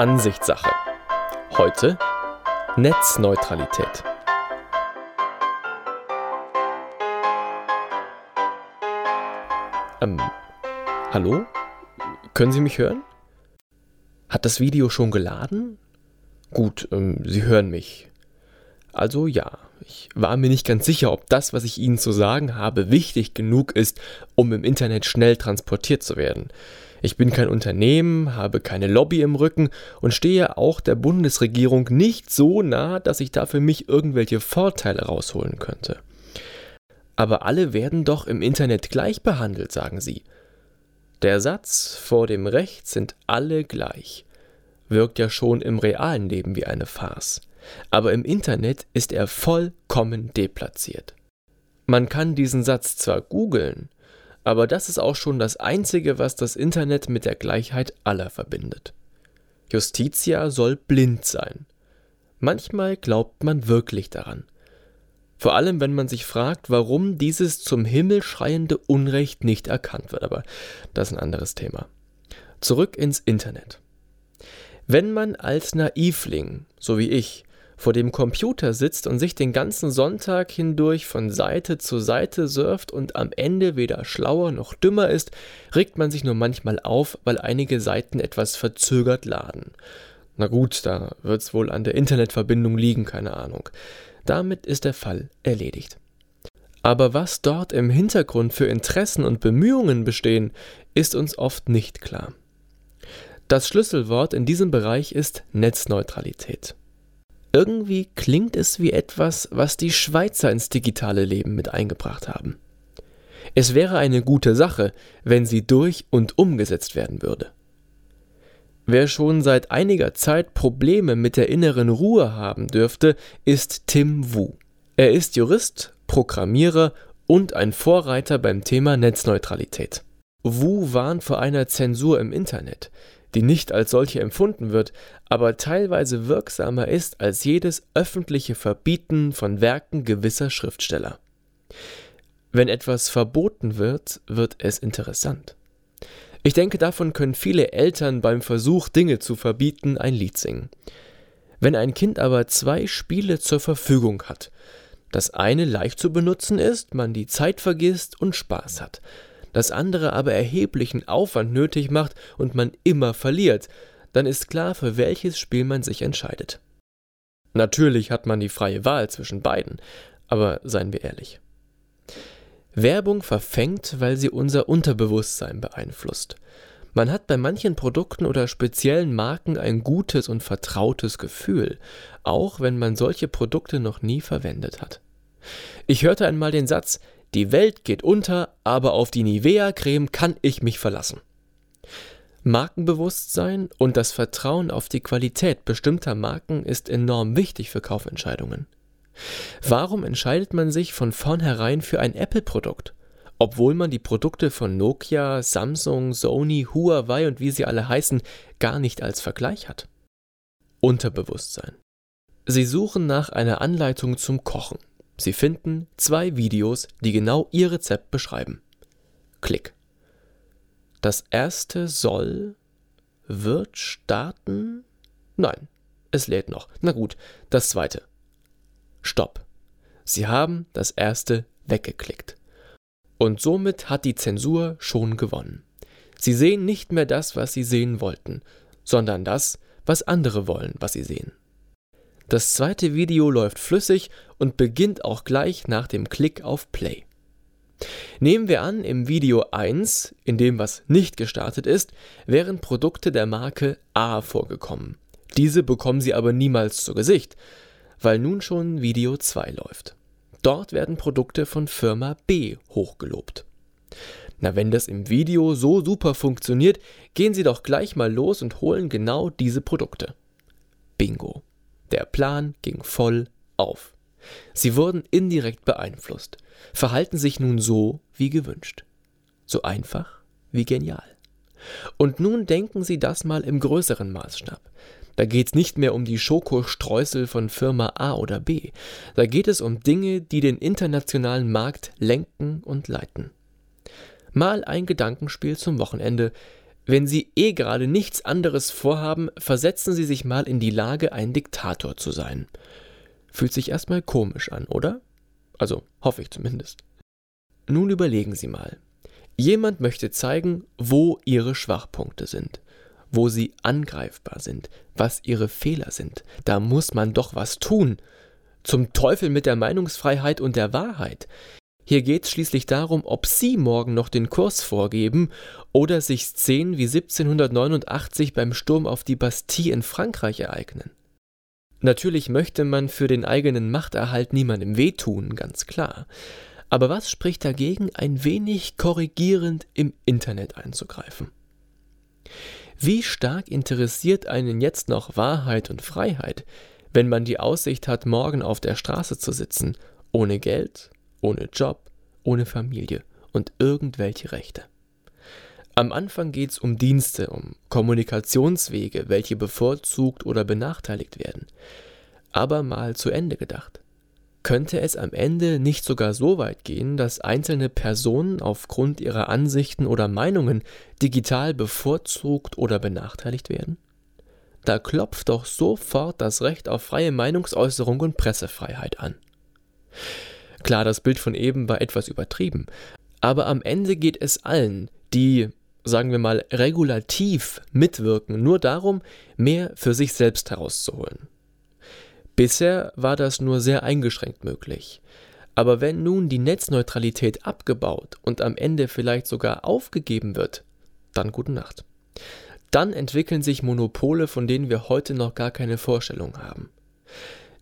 Ansichtssache. Heute Netzneutralität. Ähm, hallo? Können Sie mich hören? Hat das Video schon geladen? Gut, ähm, Sie hören mich. Also ja, ich war mir nicht ganz sicher, ob das, was ich Ihnen zu sagen habe, wichtig genug ist, um im Internet schnell transportiert zu werden. Ich bin kein Unternehmen, habe keine Lobby im Rücken und stehe auch der Bundesregierung nicht so nah, dass ich da für mich irgendwelche Vorteile rausholen könnte. Aber alle werden doch im Internet gleich behandelt, sagen sie. Der Satz vor dem Recht sind alle gleich wirkt ja schon im realen Leben wie eine Farce aber im Internet ist er vollkommen deplatziert. Man kann diesen Satz zwar googeln, aber das ist auch schon das Einzige, was das Internet mit der Gleichheit aller verbindet. Justitia soll blind sein. Manchmal glaubt man wirklich daran. Vor allem, wenn man sich fragt, warum dieses zum Himmel schreiende Unrecht nicht erkannt wird, aber das ist ein anderes Thema. Zurück ins Internet. Wenn man als Naivling, so wie ich, vor dem Computer sitzt und sich den ganzen Sonntag hindurch von Seite zu Seite surft und am Ende weder schlauer noch dümmer ist, regt man sich nur manchmal auf, weil einige Seiten etwas verzögert laden. Na gut, da wird's wohl an der Internetverbindung liegen, keine Ahnung. Damit ist der Fall erledigt. Aber was dort im Hintergrund für Interessen und Bemühungen bestehen, ist uns oft nicht klar. Das Schlüsselwort in diesem Bereich ist Netzneutralität. Irgendwie klingt es wie etwas, was die Schweizer ins digitale Leben mit eingebracht haben. Es wäre eine gute Sache, wenn sie durch und umgesetzt werden würde. Wer schon seit einiger Zeit Probleme mit der inneren Ruhe haben dürfte, ist Tim Wu. Er ist Jurist, Programmierer und ein Vorreiter beim Thema Netzneutralität. Wu warnt vor einer Zensur im Internet, die nicht als solche empfunden wird, aber teilweise wirksamer ist als jedes öffentliche Verbieten von Werken gewisser Schriftsteller. Wenn etwas verboten wird, wird es interessant. Ich denke, davon können viele Eltern beim Versuch, Dinge zu verbieten, ein Lied singen. Wenn ein Kind aber zwei Spiele zur Verfügung hat, das eine leicht zu benutzen ist, man die Zeit vergisst und Spaß hat, das andere aber erheblichen Aufwand nötig macht und man immer verliert, dann ist klar, für welches Spiel man sich entscheidet. Natürlich hat man die freie Wahl zwischen beiden, aber seien wir ehrlich. Werbung verfängt, weil sie unser Unterbewusstsein beeinflusst. Man hat bei manchen Produkten oder speziellen Marken ein gutes und vertrautes Gefühl, auch wenn man solche Produkte noch nie verwendet hat. Ich hörte einmal den Satz, die Welt geht unter, aber auf die Nivea-Creme kann ich mich verlassen. Markenbewusstsein und das Vertrauen auf die Qualität bestimmter Marken ist enorm wichtig für Kaufentscheidungen. Warum entscheidet man sich von vornherein für ein Apple-Produkt, obwohl man die Produkte von Nokia, Samsung, Sony, Huawei und wie sie alle heißen gar nicht als Vergleich hat? Unterbewusstsein. Sie suchen nach einer Anleitung zum Kochen. Sie finden zwei Videos, die genau Ihr Rezept beschreiben. Klick. Das erste soll, wird starten? Nein, es lädt noch. Na gut, das zweite. Stopp. Sie haben das erste weggeklickt. Und somit hat die Zensur schon gewonnen. Sie sehen nicht mehr das, was Sie sehen wollten, sondern das, was andere wollen, was Sie sehen. Das zweite Video läuft flüssig und beginnt auch gleich nach dem Klick auf Play. Nehmen wir an, im Video 1, in dem was nicht gestartet ist, wären Produkte der Marke A vorgekommen. Diese bekommen Sie aber niemals zu Gesicht, weil nun schon Video 2 läuft. Dort werden Produkte von Firma B hochgelobt. Na, wenn das im Video so super funktioniert, gehen Sie doch gleich mal los und holen genau diese Produkte. Bingo. Der Plan ging voll auf. Sie wurden indirekt beeinflusst, verhalten sich nun so wie gewünscht. So einfach wie genial. Und nun denken Sie das mal im größeren Maßstab. Da geht es nicht mehr um die Schokostreusel von Firma A oder B. Da geht es um Dinge, die den internationalen Markt lenken und leiten. Mal ein Gedankenspiel zum Wochenende. Wenn Sie eh gerade nichts anderes vorhaben, versetzen Sie sich mal in die Lage, ein Diktator zu sein. Fühlt sich erstmal komisch an, oder? Also hoffe ich zumindest. Nun überlegen Sie mal. Jemand möchte zeigen, wo Ihre Schwachpunkte sind, wo Sie angreifbar sind, was Ihre Fehler sind. Da muss man doch was tun. Zum Teufel mit der Meinungsfreiheit und der Wahrheit. Hier geht es schließlich darum, ob Sie morgen noch den Kurs vorgeben oder sich Szenen wie 1789 beim Sturm auf die Bastille in Frankreich ereignen. Natürlich möchte man für den eigenen Machterhalt niemandem wehtun, ganz klar. Aber was spricht dagegen, ein wenig korrigierend im Internet einzugreifen? Wie stark interessiert einen jetzt noch Wahrheit und Freiheit, wenn man die Aussicht hat, morgen auf der Straße zu sitzen, ohne Geld, ohne Job, ohne Familie und irgendwelche Rechte? Am Anfang geht es um Dienste, um Kommunikationswege, welche bevorzugt oder benachteiligt werden. Aber mal zu Ende gedacht. Könnte es am Ende nicht sogar so weit gehen, dass einzelne Personen aufgrund ihrer Ansichten oder Meinungen digital bevorzugt oder benachteiligt werden? Da klopft doch sofort das Recht auf freie Meinungsäußerung und Pressefreiheit an. Klar, das Bild von eben war etwas übertrieben, aber am Ende geht es allen, die sagen wir mal, regulativ mitwirken, nur darum, mehr für sich selbst herauszuholen. Bisher war das nur sehr eingeschränkt möglich. Aber wenn nun die Netzneutralität abgebaut und am Ende vielleicht sogar aufgegeben wird, dann gute Nacht. Dann entwickeln sich Monopole, von denen wir heute noch gar keine Vorstellung haben.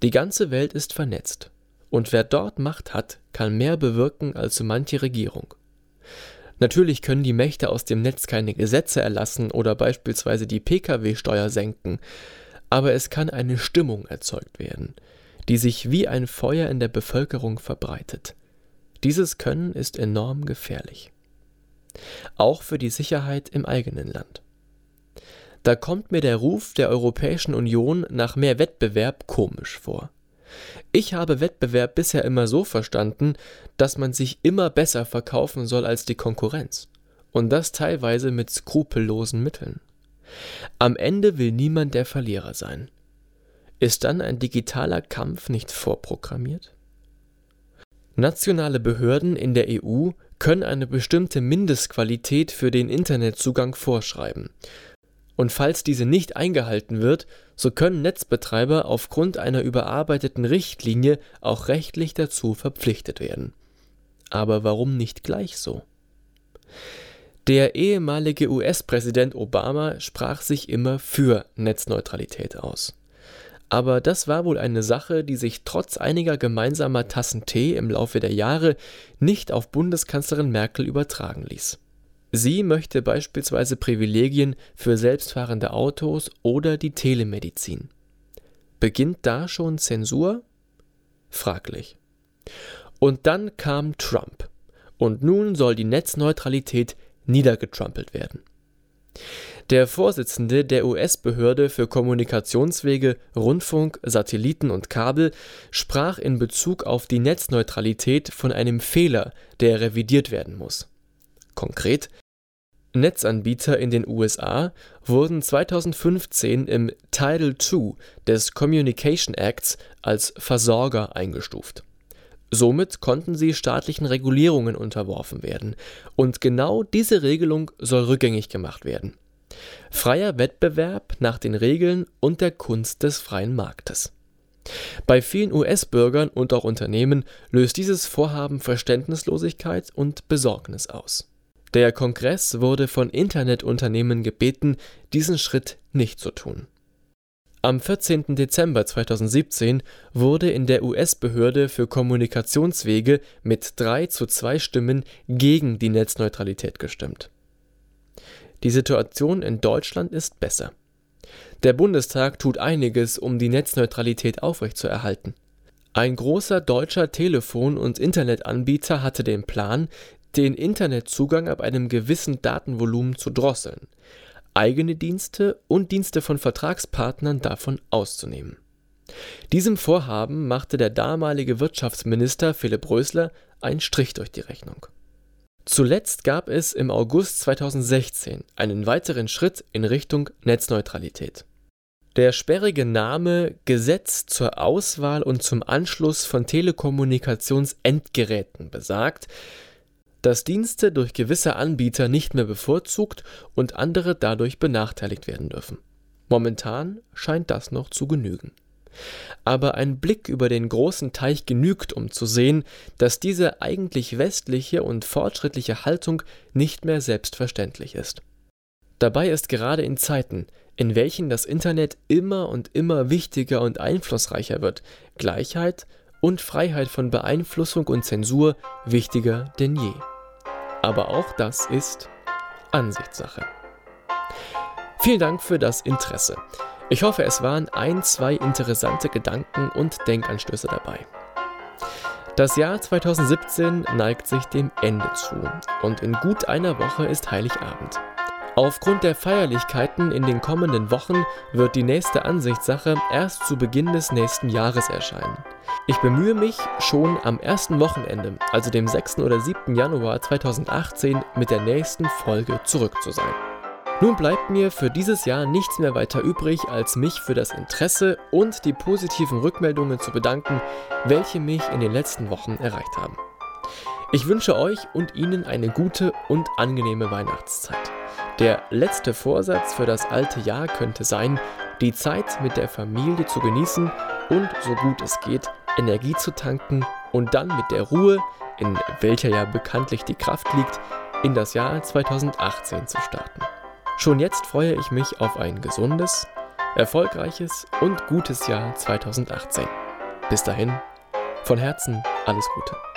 Die ganze Welt ist vernetzt. Und wer dort Macht hat, kann mehr bewirken als so manche Regierung. Natürlich können die Mächte aus dem Netz keine Gesetze erlassen oder beispielsweise die Pkw-Steuer senken, aber es kann eine Stimmung erzeugt werden, die sich wie ein Feuer in der Bevölkerung verbreitet. Dieses Können ist enorm gefährlich. Auch für die Sicherheit im eigenen Land. Da kommt mir der Ruf der Europäischen Union nach mehr Wettbewerb komisch vor. Ich habe Wettbewerb bisher immer so verstanden, dass man sich immer besser verkaufen soll als die Konkurrenz. Und das teilweise mit skrupellosen Mitteln. Am Ende will niemand der Verlierer sein. Ist dann ein digitaler Kampf nicht vorprogrammiert? Nationale Behörden in der EU können eine bestimmte Mindestqualität für den Internetzugang vorschreiben und falls diese nicht eingehalten wird, so können Netzbetreiber aufgrund einer überarbeiteten Richtlinie auch rechtlich dazu verpflichtet werden. Aber warum nicht gleich so? Der ehemalige US-Präsident Obama sprach sich immer für Netzneutralität aus. Aber das war wohl eine Sache, die sich trotz einiger gemeinsamer Tassen Tee im Laufe der Jahre nicht auf Bundeskanzlerin Merkel übertragen ließ. Sie möchte beispielsweise Privilegien für selbstfahrende Autos oder die Telemedizin. Beginnt da schon Zensur? Fraglich. Und dann kam Trump. Und nun soll die Netzneutralität niedergetrumpelt werden. Der Vorsitzende der US-Behörde für Kommunikationswege, Rundfunk, Satelliten und Kabel sprach in Bezug auf die Netzneutralität von einem Fehler, der revidiert werden muss. Konkret: Netzanbieter in den USA wurden 2015 im Title II des Communication Acts als Versorger eingestuft. Somit konnten sie staatlichen Regulierungen unterworfen werden, und genau diese Regelung soll rückgängig gemacht werden. Freier Wettbewerb nach den Regeln und der Kunst des freien Marktes. Bei vielen US-Bürgern und auch Unternehmen löst dieses Vorhaben Verständnislosigkeit und Besorgnis aus der Kongress wurde von Internetunternehmen gebeten, diesen Schritt nicht zu tun. Am 14. Dezember 2017 wurde in der US-Behörde für Kommunikationswege mit 3 zu 2 Stimmen gegen die Netzneutralität gestimmt. Die Situation in Deutschland ist besser. Der Bundestag tut einiges, um die Netzneutralität aufrechtzuerhalten. Ein großer deutscher Telefon- und Internetanbieter hatte den Plan, den Internetzugang ab einem gewissen Datenvolumen zu drosseln, eigene Dienste und Dienste von Vertragspartnern davon auszunehmen. Diesem Vorhaben machte der damalige Wirtschaftsminister Philipp Rösler einen Strich durch die Rechnung. Zuletzt gab es im August 2016 einen weiteren Schritt in Richtung Netzneutralität. Der sperrige Name Gesetz zur Auswahl und zum Anschluss von Telekommunikationsendgeräten besagt, dass Dienste durch gewisse Anbieter nicht mehr bevorzugt und andere dadurch benachteiligt werden dürfen. Momentan scheint das noch zu genügen. Aber ein Blick über den großen Teich genügt, um zu sehen, dass diese eigentlich westliche und fortschrittliche Haltung nicht mehr selbstverständlich ist. Dabei ist gerade in Zeiten, in welchen das Internet immer und immer wichtiger und einflussreicher wird, Gleichheit und Freiheit von Beeinflussung und Zensur wichtiger denn je. Aber auch das ist Ansichtssache. Vielen Dank für das Interesse. Ich hoffe, es waren ein, zwei interessante Gedanken und Denkanstöße dabei. Das Jahr 2017 neigt sich dem Ende zu und in gut einer Woche ist Heiligabend. Aufgrund der Feierlichkeiten in den kommenden Wochen wird die nächste Ansichtssache erst zu Beginn des nächsten Jahres erscheinen. Ich bemühe mich, schon am ersten Wochenende, also dem 6. oder 7. Januar 2018, mit der nächsten Folge zurück zu sein. Nun bleibt mir für dieses Jahr nichts mehr weiter übrig, als mich für das Interesse und die positiven Rückmeldungen zu bedanken, welche mich in den letzten Wochen erreicht haben. Ich wünsche euch und Ihnen eine gute und angenehme Weihnachtszeit. Der letzte Vorsatz für das alte Jahr könnte sein, die Zeit mit der Familie zu genießen und so gut es geht, Energie zu tanken und dann mit der Ruhe, in welcher ja bekanntlich die Kraft liegt, in das Jahr 2018 zu starten. Schon jetzt freue ich mich auf ein gesundes, erfolgreiches und gutes Jahr 2018. Bis dahin, von Herzen alles Gute.